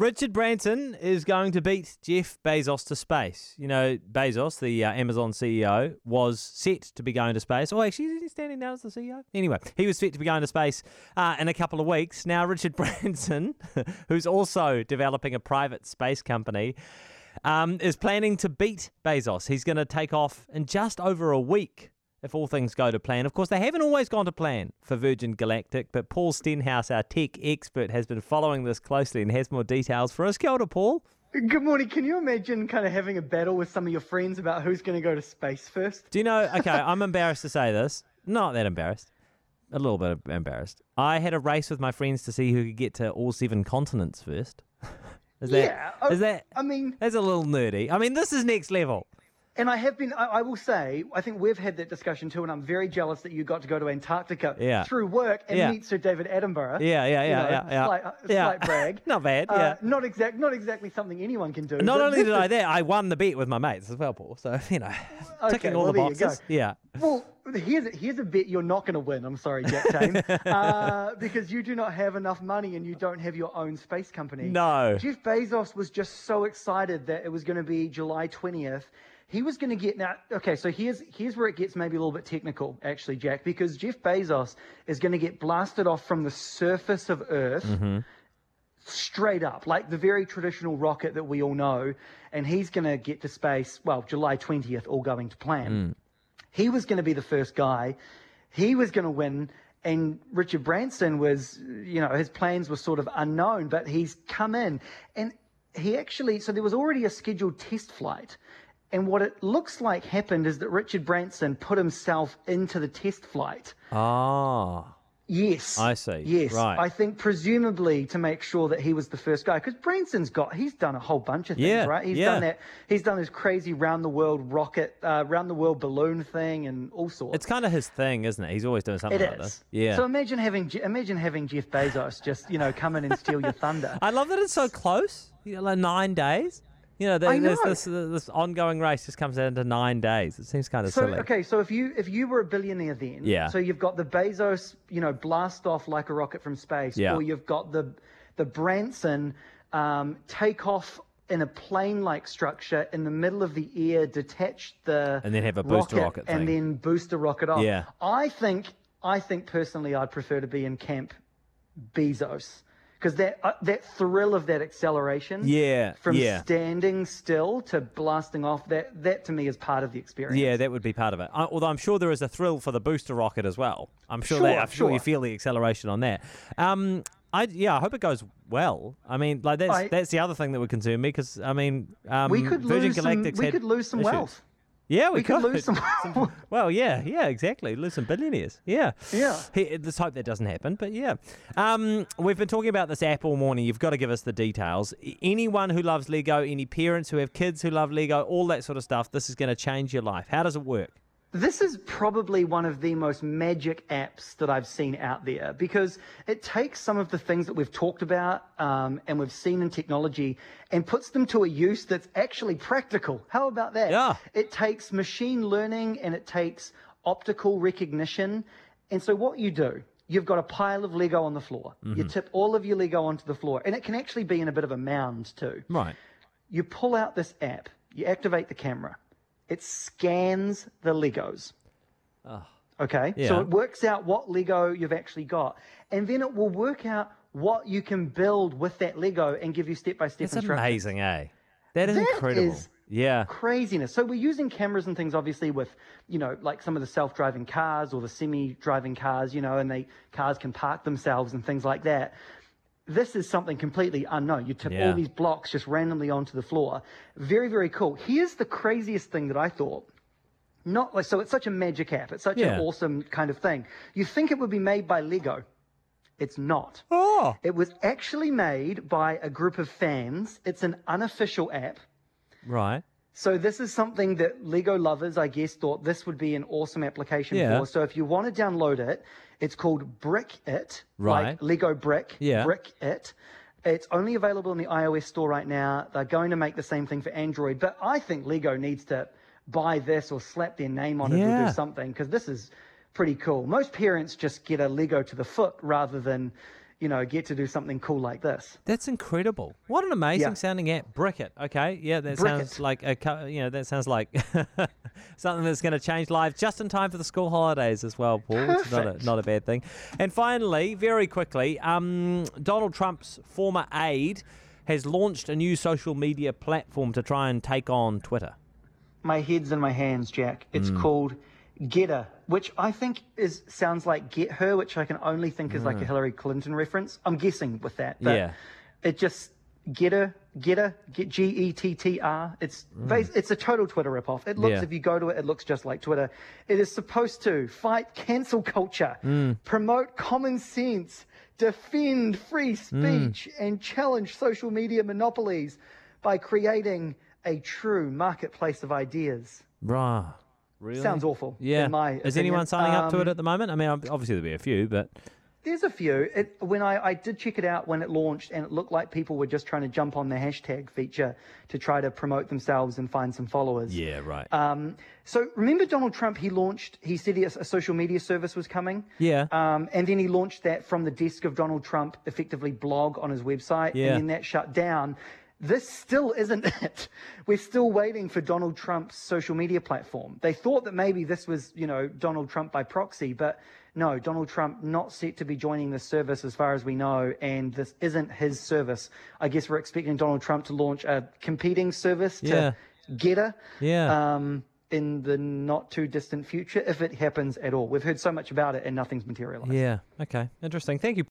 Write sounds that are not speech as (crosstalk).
Richard Branson is going to beat Jeff Bezos to space. You know, Bezos, the uh, Amazon CEO, was set to be going to space. Oh, actually, is he standing now as the CEO? Anyway, he was set to be going to space uh, in a couple of weeks. Now, Richard (laughs) Branson, who's also developing a private space company, um, is planning to beat Bezos. He's going to take off in just over a week if all things go to plan. Of course, they haven't always gone to plan for Virgin Galactic, but Paul Stenhouse, our tech expert, has been following this closely and has more details for us. Kia ora, Paul. Good morning. Can you imagine kind of having a battle with some of your friends about who's going to go to space first? Do you know? Okay, (laughs) I'm embarrassed to say this. Not that embarrassed. A little bit embarrassed. I had a race with my friends to see who could get to all seven continents first. (laughs) Is that, yeah, I, is that? I mean, that's a little nerdy. I mean, this is next level. And I have been, I, I, will say, I think we've had that discussion too, and I'm very jealous that you got to go to Antarctica yeah. through work and yeah. meet Sir David Attenborough. Yeah, yeah, yeah, you know, yeah, yeah. Slight, yeah. slight brag. (laughs) not bad, uh, yeah. Not, exact, not exactly something anyone can do. Not only did I that, I won the bet with my mates as well, Paul. So, you know, (laughs) okay, ticking all well, the boxes. Yeah. Well, here's, here's a bet you're not going to win. I'm sorry, Jack Tame. (laughs) uh, because you do not have enough money and you don't have your own space company. No. Jeff Bezos was just so excited that it was going to be July 20th he was going to get now okay so here's here's where it gets maybe a little bit technical actually jack because jeff bezos is going to get blasted off from the surface of earth mm-hmm. straight up like the very traditional rocket that we all know and he's going to get to space well july 20th all going to plan mm. he was going to be the first guy he was going to win and richard branson was you know his plans were sort of unknown but he's come in and he actually so there was already a scheduled test flight and what it looks like happened is that Richard Branson put himself into the test flight. Ah. Yes. I see. Yes. Right. I think presumably to make sure that he was the first guy, because Branson's got, he's done a whole bunch of things, yeah, right? He's yeah. done that. He's done this crazy round the world rocket, uh, round the world balloon thing, and all sorts. It's kind of his thing, isn't it? He's always doing something It like is. this. Yeah. So imagine having imagine having Jeff Bezos just you know come in and steal your thunder. (laughs) I love that it's so close. You know, like nine days. You know, the, I know. This, this, this ongoing race just comes down to nine days. It seems kind of So silly. okay, so if you if you were a billionaire then, Yeah. So you've got the Bezos, you know, blast off like a rocket from space, Yeah. or you've got the the Branson um, take off in a plane-like structure in the middle of the air, detach the And then have a booster rocket and thing. then booster rocket off. Yeah. I think I think personally, I'd prefer to be in camp Bezos. Because that uh, that thrill of that acceleration, Yeah, from yeah. standing still to blasting off, that that to me is part of the experience. Yeah, that would be part of it. Uh, although I'm sure there is a thrill for the booster rocket as well. I'm sure, Sure, that I'm sure, you feel the acceleration on that. Um, I yeah, I hope it goes well. I mean, like that's I- that's the other thing that would concern me because I mean, um, we could Virgin lose some. We could lose some issues. wealth. Yeah, we, We could lose some. (laughs) (laughs) Well, yeah, yeah, exactly. Lose some billionaires. Yeah. Yeah. (laughs) He, let's hope that doesn't happen. But yeah. Um, we've been talking about this app all morning. You've got to give us the details. Anyone who loves Lego, any parents who have kids who love Lego, all that sort of stuff, this is going to change your life. How does it work? This is probably one of the most magic apps that I've seen out there because it takes some of the things that we've talked about um, and we've seen in technology and puts them to a use that's actually practical. How about that? Yeah. It takes machine learning and it takes optical recognition. And so what you do, you've got a pile of Lego on the floor. You tip all of your Lego onto the floor, and it can actually be in a bit of a mound too Right. you pull out this app, you activate the camera, it scans the Legos. Okay, so it works out what Lego you've actually got, and then it will work out what you can build with that Lego and give you step by step instructions. amazing, eh? That is That incredible. is- yeah. Craziness. So we're using cameras and things, obviously, with you know, like some of the self-driving cars or the semi-driving cars, you know, and they cars can park themselves and things like that. This is something completely unknown. You tip Yeah. all these blocks just randomly onto the floor. Very, very cool. Here's the craziest thing that I thought. Not like so. It's such a magic app. It's such Yeah. an awesome kind of thing. You think it would be made by Lego. It's not. Oh. It was actually made by a group of fans. It's an unofficial app. Right. So this is something that Lego lovers, I guess, thought this would be an awesome application Yeah. for. So if you want to download it, it's called Brick It, Right. like Lego Brick, Yeah. Brickit. It's only available in the iOS store right now. They're going to make the same thing for Android, but I think Lego needs to buy this or slap their name on it or do something because this is pretty cool. Most parents just get a Lego to the foot rather than, you know, get to do something cool like this. That's incredible. What an amazing Yeah. sounding app. Brickit. Okay. Yeah, that Brickit. sounds like a you know, that sounds like (laughs) something that's going to change lives just in time for the school holidays as well, Paul. It's not a, Perfect. not a bad thing. And finally, very quickly, um, Donald Trump's former aide has launched a new social media platform to try and take on Twitter. My head's in my hands, Jack. It's Mm. called Getter, which I think is sounds like Get Her, which I can only think is like a Hillary Clinton reference. I'm guessing with that. But Mm. Yeah. It just Getter, Getter, get G E T T R. It's bas- it's a total Twitter ripoff. It looks Mm. Yeah. if you go to it, it looks just like Twitter. It is supposed to fight cancel culture, Mm. promote common sense, defend free Mm. speech, and challenge social media monopolies by creating a true marketplace of ideas. Rah. Really? Sounds awful. Yeah. Is anyone signing up to it Um, at the moment? I mean, obviously there'll be a few, but There's a few. It, when I, I did check it out when it launched, and it looked like people were just trying to jump on the hashtag feature to try to promote themselves and find some followers. yeah, right. Um, so remember Donald Trump? He launched. He said he, a social media service was coming. Yeah. Um, and then he launched that from the desk of Donald Trump, effectively blog on his website. Yeah. And then that shut down. This still isn't (laughs) it. We're still waiting for Donald Trump's social media platform. They thought that maybe this was, you know, Donald Trump by proxy, but no, Donald Trump not set to be joining this service as far as we know, and this isn't his service. I guess we're expecting Donald Trump to launch a competing service to Yeah. Getter Yeah. um, in the not too distant future, if it happens at all. We've heard so much about it and nothing's materialized. yeah. Okay. Interesting. Thank you.